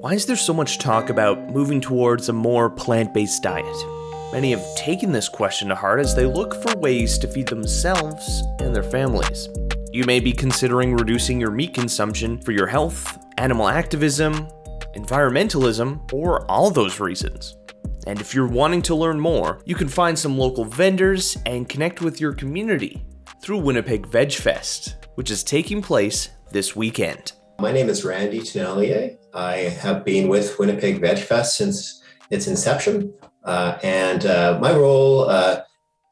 Why is there so much talk about moving towards a more plant based diet? Many have taken this question to heart as they look for ways to feed themselves and their families. You may be considering reducing your meat consumption for your health, animal activism, environmentalism, or all those reasons. And if you're wanting to learn more, you can find some local vendors and connect with your community through Winnipeg Veg Fest, which is taking place this weekend. My name is Randy Tenelier. I have been with Winnipeg Veg Fest since its inception. Uh, and uh, my role uh,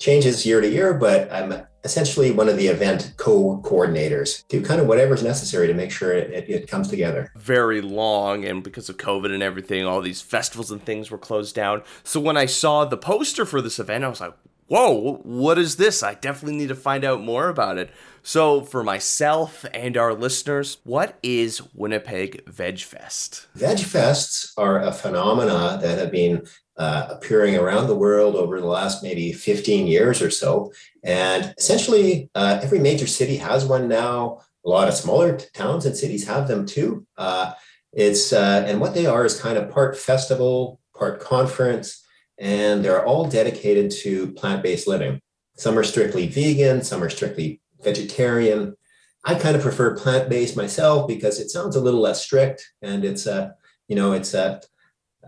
changes year to year, but I'm essentially one of the event co-coordinators do kind of whatever's necessary to make sure it, it, comes together very long and because of covid and everything all these festivals and things were closed down so when i saw the poster for this event i was like whoa what is this i definitely need to find out more about it so for myself and our listeners what is winnipeg veg fest veg fests are a phenomena that have been uh, appearing around the world over the last maybe 15 years or so. And essentially, uh, every major city has one now. A lot of smaller towns and cities have them too. Uh, it's uh, and what they are is kind of part festival, part conference, and they're all dedicated to plant-based living. Some are strictly vegan, some are strictly vegetarian. I kind of prefer plant-based myself because it sounds a little less strict, and it's a uh, you know it's a uh,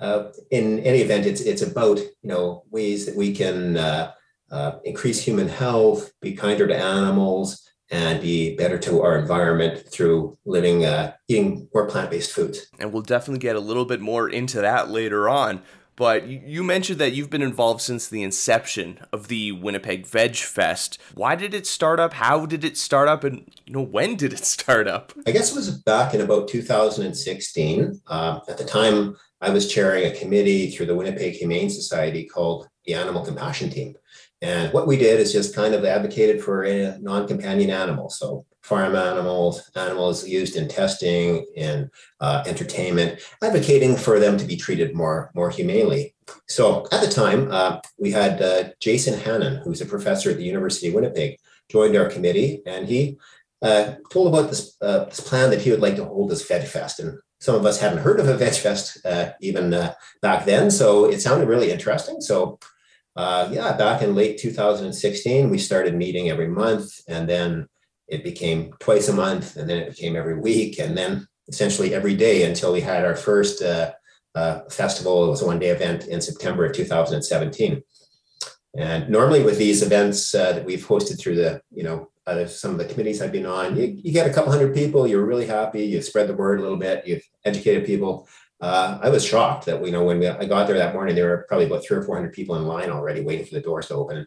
uh, in any event, it's it's about you know ways that we can uh, increase human health, be kinder to animals, and be better to our environment through living uh, eating more plant based foods. And we'll definitely get a little bit more into that later on. But you mentioned that you've been involved since the inception of the Winnipeg Veg Fest. Why did it start up? How did it start up? And you know, when did it start up? I guess it was back in about 2016. Uh, at the time, I was chairing a committee through the Winnipeg Humane Society called the Animal Compassion Team. And what we did is just kind of advocated for a non-companion animals. So farm animals, animals used in testing, in uh, entertainment, advocating for them to be treated more, more humanely. So at the time, uh, we had uh, Jason Hannan, who's a professor at the University of Winnipeg, joined our committee, and he uh, told about this, uh, this plan that he would like to hold this Veg Fest. And some of us hadn't heard of a Veg Fest uh, even back then, so it sounded really interesting. So, yeah, back in late 2016, we started meeting every month, and then it became twice a month, and then it became every week, and then essentially every day until we had our first uh, uh, festival. It was a one-day event in September of 2017. And normally with these events uh, that we've hosted through the, you know, some of the committees I've been on, you, you get a couple hundred people, you're really happy, you've spread the word a little bit, you've educated people. Uh, I was shocked that, you know, when we, I got there that morning, there were probably about three or 400 people in line already waiting for the doors to open.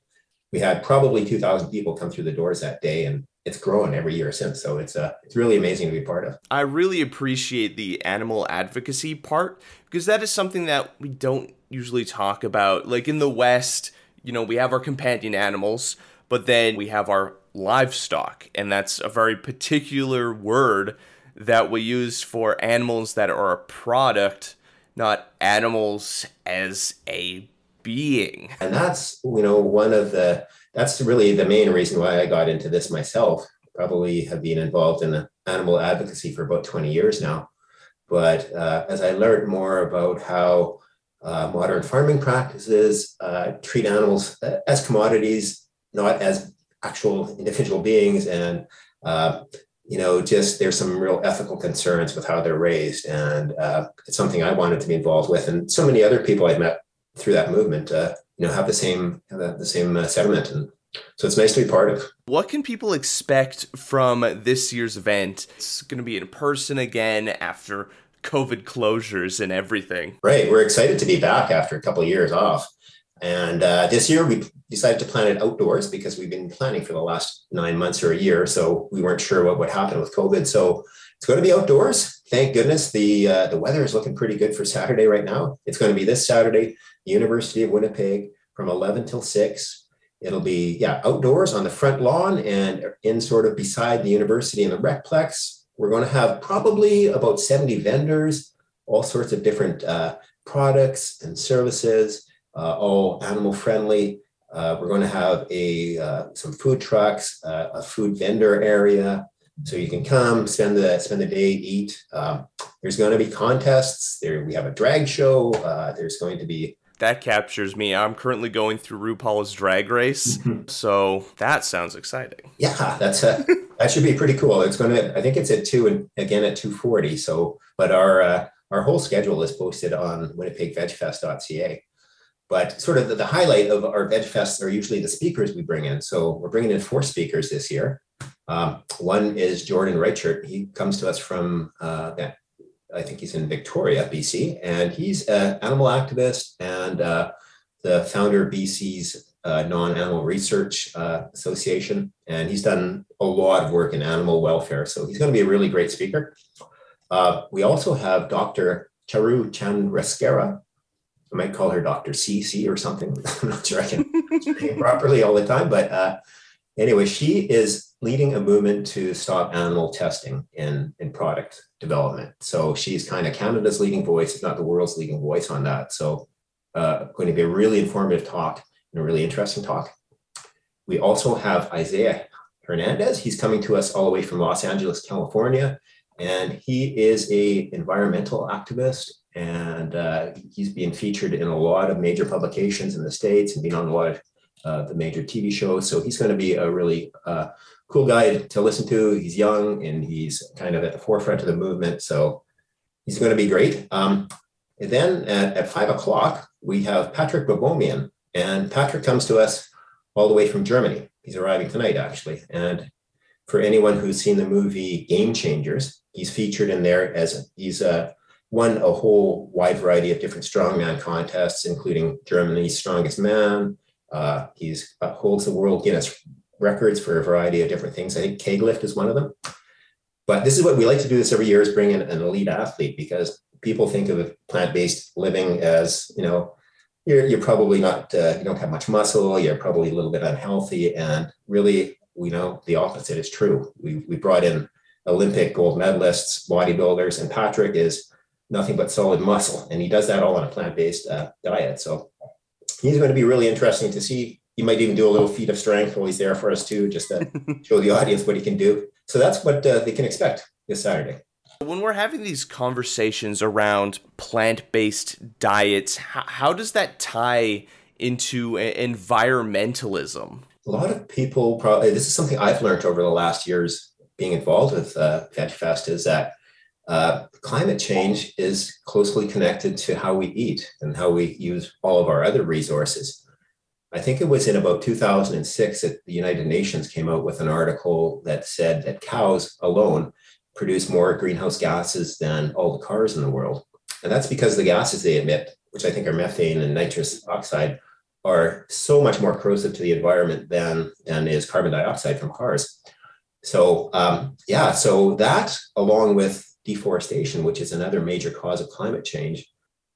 We had probably 2,000 people come through the doors that day and it's grown every year since. So it's uh, it's really amazing to be part of. I really appreciate the animal advocacy part because that is something that we don't usually talk about. Like in the West, you know, we have our companion animals, but then we have our livestock, and that's a very particular word that we use for animals that are a product, not animals as a being. And that's, you know, one of the that's really the main reason why I got into this myself. Probably have been involved in animal advocacy for about 20 years now. But uh, as I learned more about how uh, modern farming practices uh, treat animals as commodities, not as actual individual beings and uh, you know just there's some real ethical concerns with how they're raised and uh, it's something i wanted to be involved with and so many other people i've met through that movement uh, you know have the same have the same uh, sentiment and so it's nice to be part of. What can people expect from this year's event? It's going to be in person again after COVID closures and everything. Right. We're excited to be back after a couple of years off. And uh, this year we decided to plan it outdoors because we've been planning for the last nine months or a year. So we weren't sure what would happen with COVID. So it's going to be outdoors. Thank goodness the uh, the weather is looking pretty good for Saturday right now. It's going to be this Saturday, University of Winnipeg from 11 till 6. It'll be yeah outdoors on the front lawn and in sort of beside the university in the recplex. We're going to have probably about 70 vendors, all sorts of different uh, products and services uh, all animal friendly. Uh, we're going to have a uh, some food trucks, uh, a food vendor area, So you can come, spend the spend the day, eat. Um, there's going to be contests. There we have a drag show. Uh, there's going to be that captures me. I'm currently going through RuPaul's Drag Race, so that sounds exciting. Yeah, that's a, that should be pretty cool. It's going to. I think it's at two and again at two forty. So, but our uh, our whole schedule is posted on winnipegvegfest.ca. But sort of the, the highlight of our Veg Fests are usually the speakers we bring in. So we're bringing in four speakers this year. Um, one is Jordan Reichert. He comes to us from, uh, I think he's in Victoria, BC, and he's an animal activist and uh, the founder of BC's uh, Non-Animal Research uh, Association. And he's done a lot of work in animal welfare. So he's going to be a really great speaker. Uh, we also have Dr. Charu Chandrasekera. I might call her Dr. CC or something. I'm not sure I can properly all the time, but uh, anyway, she is leading a movement to stop animal testing in, in product development. So she's kind of Canada's leading voice, if not the world's leading voice on that. So uh, going to be a really informative talk and a really interesting talk. We also have Isaiah Hernandez. He's coming to us all the way from Los Angeles, California, and he is a environmental activist and uh, he's being featured in a lot of major publications in the states and being on a lot of uh, the major TV shows. So he's going to be a really uh, cool guy to listen to. He's young and he's kind of at the forefront of the movement. So he's going to be great. Um, then at, at, five o'clock, we have Patrick Baboumian. And Patrick comes to us all the way from Germany. He's arriving tonight, actually. And for anyone who's seen the movie Game Changers, he's featured in there as he's a won a whole wide variety of different strongman contests, including Germany's Strongest Man, uh, he's uh, holds the world Guinness records for a variety of different things. I think keg lift is one of them. But this is what we like to do this every year is bring in an elite athlete because people think of plant-based living as, you know, you're, you're probably not, uh, you don't have much muscle, you're probably a little bit unhealthy. And really, we know the opposite is true. We, we brought in Olympic gold medalists, bodybuilders, and Patrick is nothing but solid muscle. And he does that all on a plant-based uh, diet. So he's going to be really interesting to see. He might even do a little feat of strength while he's there for us too, just to show the audience what he can do. So that's what uh, they can expect this Saturday. When we're having these conversations around plant-based diets, how, how does that tie into environmentalism? A lot of people probably this is something I've learned over the last years being involved with uh, VegFest is that uh, climate change is closely connected to how we eat and how we use all of our other resources. I think it was in about 2006 that the United Nations came out with an article that said that cows alone produce more greenhouse gases than all the cars in the world. And that's because the gases they emit, which I think are methane and nitrous oxide, are so much more corrosive to the environment than, than is carbon dioxide from cars. So, um, yeah, so that along with deforestation, which is another major cause of climate change.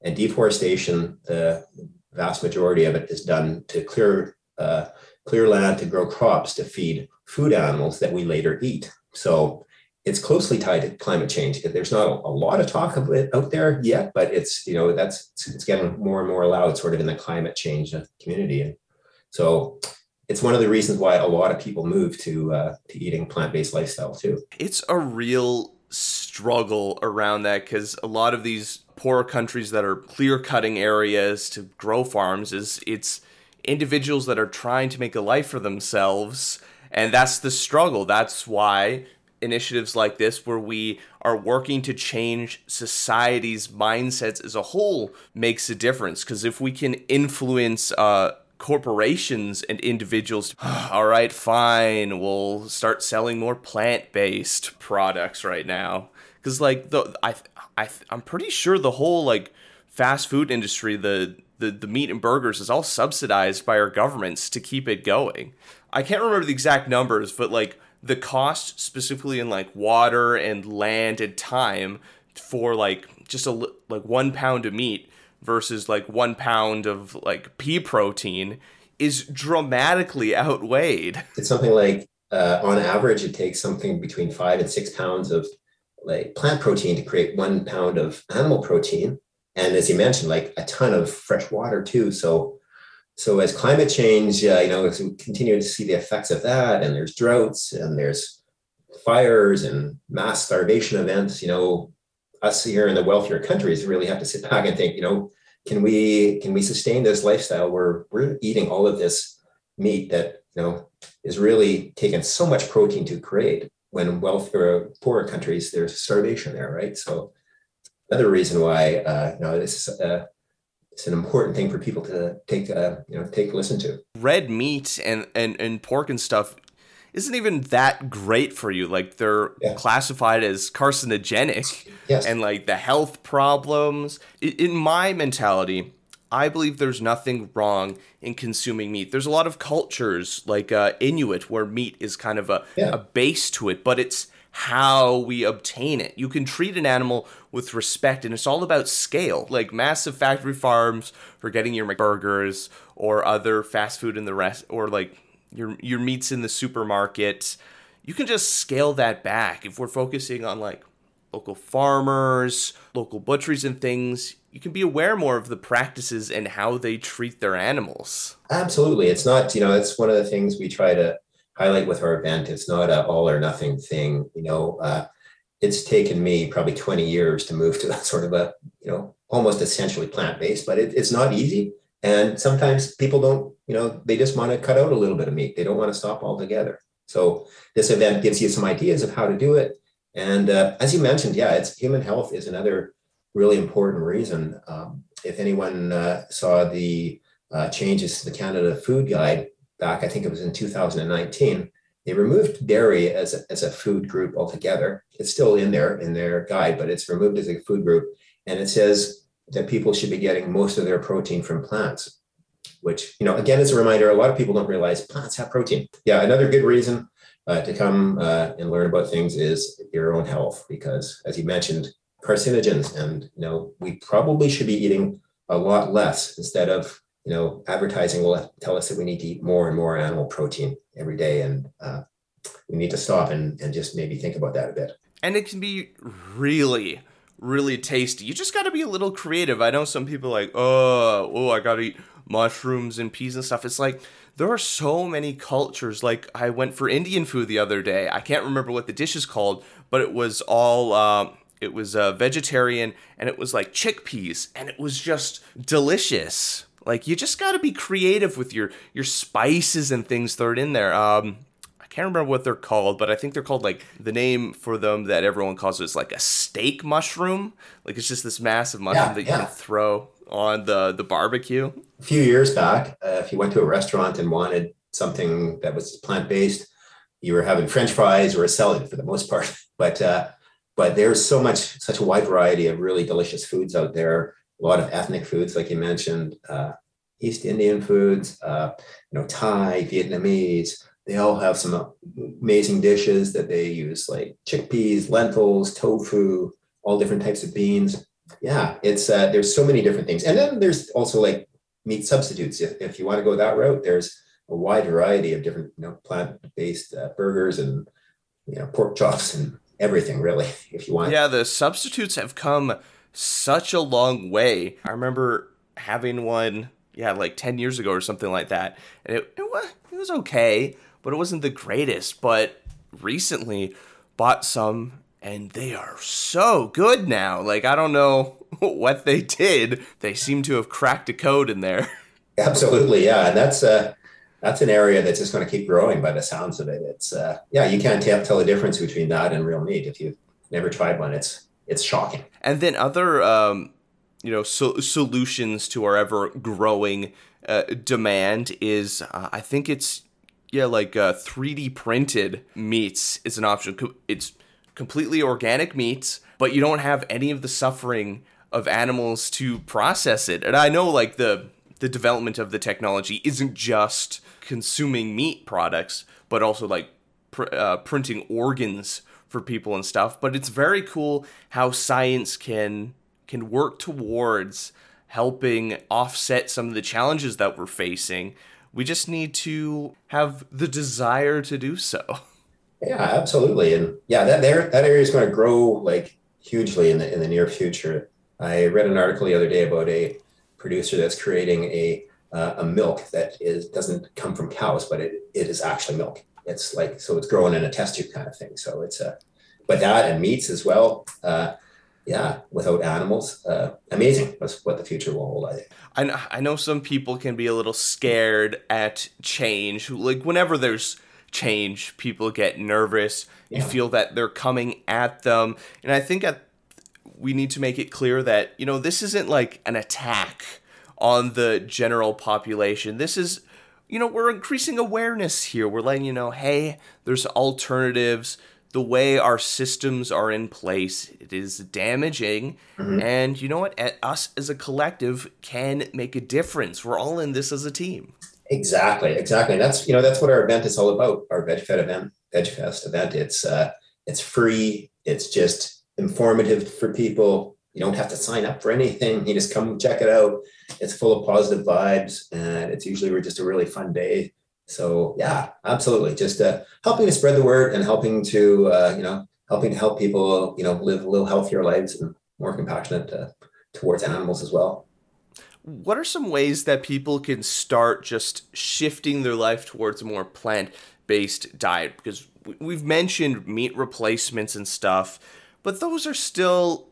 And deforestation, the vast majority of it is done to clear uh, clear land to grow crops to feed food animals that we later eat. So it's closely tied to climate change. There's not a, lot of talk of it out there yet, but it's you know that's it's getting more and more loud, sort of in the climate change community. And so it's one of the reasons why a lot of people move to uh, to eating plant based lifestyle too. It's a real struggle around that because a lot of these poor countries that are clear cutting areas to grow farms is it's individuals that are trying to make a life for themselves and that's the struggle. That's why initiatives like this where we are working to change society's mindsets as a whole makes a difference. Because if we can influence uh, corporations and individuals. All right fine. We'll start selling more plant-based products right now. Because like the i i i'm pretty sure the whole like fast food industry the the, the meat and burgers is all subsidized by our governments to keep it going. I can't remember the exact numbers but like the cost specifically in like water and land and time for like just a like one pound of meat versus like one pound of like pea protein is dramatically outweighed. It's something like uh, on average, it takes something between five and six pounds of like plant protein to create one pound of animal protein. And as you mentioned, like a ton of fresh water too. So, so as climate change, uh, you know, as we continue to see the effects of that, and there's droughts, and there's fires and mass starvation events, you know, us here in the wealthier countries really have to sit back and think, you know, can we can we sustain this lifestyle where we're eating all of this meat that you know is really taking so much protein to create when wealthier poorer countries there's starvation there, right? So another reason why uh, you know this is uh, it's an important thing for people to take uh, you know take listen to. Red meat and and and pork and stuff isn't even that great for you. Like they're yeah. classified as carcinogenic yes. and like the health problems. In my mentality, I believe there's nothing wrong in consuming meat. There's a lot of cultures like uh, Inuit where meat is kind of a, yeah. a base to it, but it's how we obtain it. You can treat an animal with respect, and it's all about scale. Like massive factory farms for getting your burgers or other fast food in the rest, or like your your meats in the supermarket, you can just scale that back. If we're focusing on like local farmers, local butcheries and things, you can be aware more of the practices and how they treat their animals. Absolutely. It's not, you know, it's one of the things we try to highlight with our event. It's not a all or nothing thing, you know. Uh, it's taken me probably 20 years to move to that sort of a, you know, almost essentially plant-based, but it, it's not easy. And sometimes people don't, you know, they just want to cut out a little bit of meat. They don't want to stop altogether. So this event gives you some ideas of how to do it. And uh, as you mentioned, yeah, it's human health is another really important reason. Um, if anyone uh, saw the uh, changes to the Canada Food Guide back, I think it was in 2019, they removed dairy as a, as a food group altogether. It's still in there in their guide, but it's removed as a food group. And it says that people should be getting most of their protein from plants, which, you know, again, as a reminder, a lot of people don't realize plants have protein. Yeah, another good reason uh, to come uh, and learn about things is your own health, because as you mentioned, carcinogens, and, you know, we probably should be eating a lot less instead of, you know, advertising will tell us that we need to eat more and more animal protein every day. And uh, we need to stop and, and just maybe think about that a bit. And it can be really really tasty. You just got to be a little creative. I know some people like, oh, oh, I got to eat mushrooms and peas and stuff. It's like there are so many cultures. Like I went for Indian food the other day. I can't remember what the dish is called, but it was all. Uh, it was uh, vegetarian and it was like chickpeas and it was just delicious. Like you just got to be creative with your your spices and things thrown in there. Um, can't remember what they're called, but I think they're called like the name for them that everyone calls it is like a steak mushroom. Like it's just this massive mushroom yeah, that you yeah. can throw on the the barbecue. A few years back, uh, if you went to a restaurant and wanted something that was plant based, you were having French fries or a salad for the most part. But uh, but there's so much such a wide variety of really delicious foods out there. A lot of ethnic foods, like you mentioned, uh, East Indian foods, uh, you know, Thai, Vietnamese they all have some amazing dishes that they use, like chickpeas, lentils, tofu, all different types of beans. Yeah, it's uh, there's so many different things, and then there's also like meat substitutes. If, if you want to go that route, there's a wide variety of different you know plant-based uh, burgers and you know pork chops and everything really. If you want, yeah, the substitutes have come such a long way. I remember having one, yeah, like ten years ago or something like that, and it it was it was okay but it wasn't the greatest. But recently bought some and they are so good now. Like I don't know what they did. They seem to have cracked a code in there. Absolutely, yeah, and that's uh that's an area that's just going to keep growing by the sounds of it. It's uh yeah, you can't tell, tell the difference between that and real meat if you've never tried one. It's it's shocking. And then other um you know so- solutions to our ever growing uh, demand is uh, I think it's yeah, like uh, 3D printed meats is an option. It's completely organic meats, but you don't have any of the suffering of animals to process it. And I know like the the development of the technology isn't just consuming meat products, but also like pr- uh, printing organs for people and stuff. But it's very cool how science can can work towards helping offset some of the challenges that we're facing we just need to have the desire to do so. Yeah, absolutely. And yeah, that there that area is going to grow like hugely in the in the near future. I read an article the other day about a producer that's creating a uh, a milk that is doesn't come from cows, but it, it is actually milk. it's like so it's growing in a test tube kind of thing. So it's a, but that and meats as well. Uh, yeah, without animals, uh, amazing. That's what the future will hold. I think. I I know some people can be a little scared at change. Like whenever there's change, people get nervous. Yeah. You feel that they're coming at them, and I think at we need to make it clear that you know this isn't like an attack on the general population. This is you know, we're increasing awareness here. We're letting you know, hey, there's alternatives. The way our systems are in place, it is damaging. Mm-hmm. And you know what? Us as a collective can make a difference. We're all in this as a team. Exactly, exactly. That's you know that's what our event is all about. Our VegFest event, VegFest event. It's uh, it's free. It's just informative for people you don't have to sign up for anything. You just come check it out. It's full of positive vibes, and it's usually just a really fun day. So yeah, absolutely, just uh, helping to spread the word and helping to uh, you know helping to help people you know live a little healthier lives and more compassionate uh, towards animals as well. What are some ways that people can start just shifting their life towards a more plant based diet? Because we've mentioned meat replacements and stuff, but those are still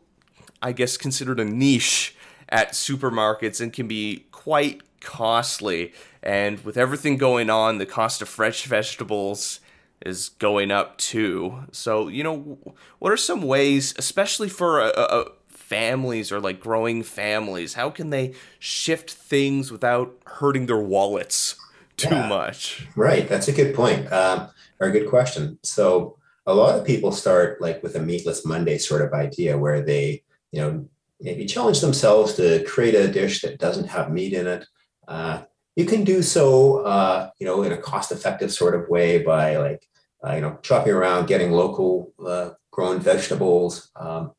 I guess, considered a niche at supermarkets and can be quite costly. And with everything going on, the cost of fresh vegetables is going up too. So, you know, what are some ways, especially for a, a families or like growing families, how can they shift things without hurting their wallets too yeah, much? Right. That's a good point. Um, or a good question. So, a lot of people start like with a meatless Monday sort of idea where they you know, maybe challenge themselves to create a dish that doesn't have meat in it. Uh, you can do so, uh, you know, in a cost-effective sort of way by like, uh, you know, chopping around, getting local uh, grown vegetables, um,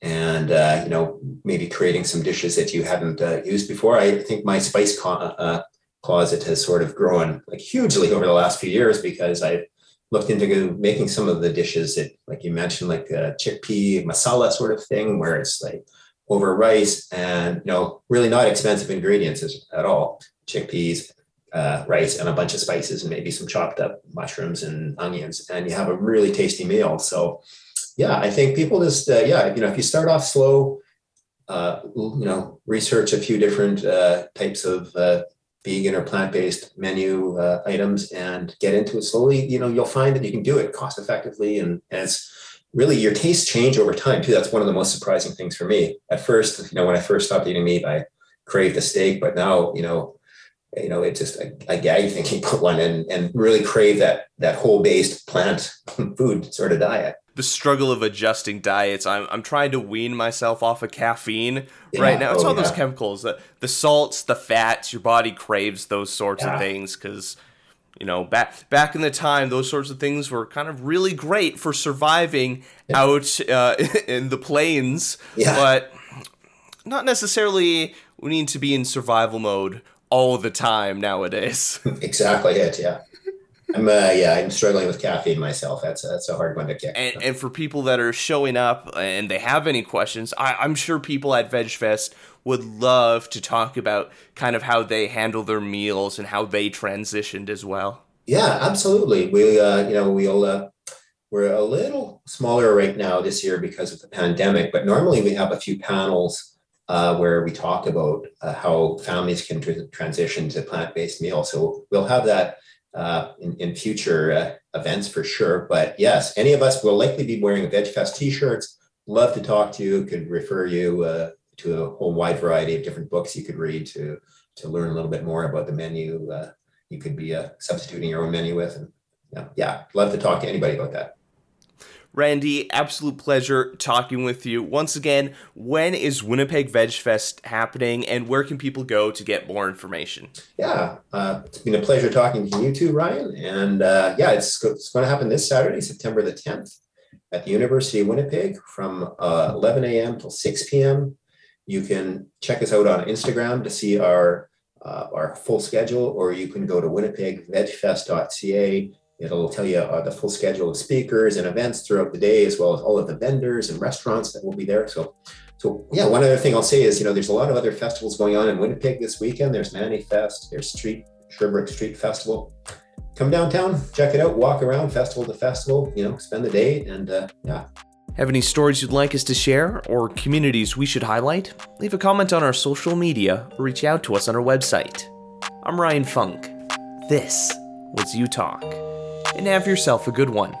and uh, you know, maybe creating some dishes that you hadn't uh, used before. I think my spice co- closet has sort of grown like hugely over the last few years because I've looked into making some of the dishes that, like you mentioned, like chickpea masala sort of thing, where it's like over rice and you know really not expensive ingredients at all. Chickpeas, uh, rice, and a bunch of spices, and maybe some chopped up mushrooms and onions, and you have a really tasty meal. So, yeah, I think people just uh, yeah, you know, if you start off slow. Uh, you know, research a few different uh, types of uh, vegan or plant-based menu uh, items and get into it slowly you know you'll find that you can do it cost effectively and, and it's really your tastes change over time too that's one of the most surprising things for me at first you know when i first stopped eating meat i craved the steak but now you know you know it just I, I gag thinking put one and and really crave that that whole based plant food sort of diet the struggle of adjusting diets. I'm, I'm trying to wean myself off of caffeine yeah. right now. It's oh, all yeah. those chemicals, the, the salts, the fats. Your body craves those sorts yeah. of things because you know back back in the time those sorts of things were kind of really great for surviving out uh, in the plains but not necessarily we need to be in survival mode all the time nowadays exactly it yeah I'm uh, yeah, I'm struggling with caffeine myself. That's a, that's a hard one to kick. And, and for people that are showing up and they have any questions, I, am sure people at VegFest would love to talk about kind of how they handle their meals and how they transitioned as well. Yeah, absolutely. We uh, you know we'll uh, we're a little smaller right now this year because of the pandemic, but normally we have a few panels. Uh, where we talk about uh, how families can tr- transition to plant-based meals. So we'll have that uh, in, in future uh, events for sure. But yes, any of us will likely be wearing a VegFest t-shirts. Love to talk to you. Could refer you uh, to a whole wide variety of different books you could read to to learn a little bit more about the menu. Uh, you could be uh, substituting your own menu with, and yeah, yeah, love to talk to anybody about that. Randy, absolute pleasure talking with you. Once again, when is Winnipeg Veg Fest happening and where can people go to get more information? Yeah, uh, it's been a pleasure talking to you too, Ryan. And uh, yeah, it's, it's going to happen this Saturday, September the 10th at the University of Winnipeg from uh, 11 a.m. till 6 p.m. You can check us out on Instagram to see our uh, our full schedule, or you can go to winnipegvegfest.ca It'll tell you uh, the full schedule of speakers and events throughout the day, as well as all of the vendors and restaurants that will be there. So, so yeah, one other thing I'll say is, you know, there's a lot of other festivals going on in Winnipeg this weekend. There's ManyFest, there's Street Sherbrook Street Festival. come downtown, check it out, walk around festival to festival, you know, spend the day, and uh, yeah. Have any stories you'd like us to share or communities we should highlight? Leave a comment on our social media or reach out to us on our website. I'm Ryan Funk. This was You Talk. And have yourself a good one.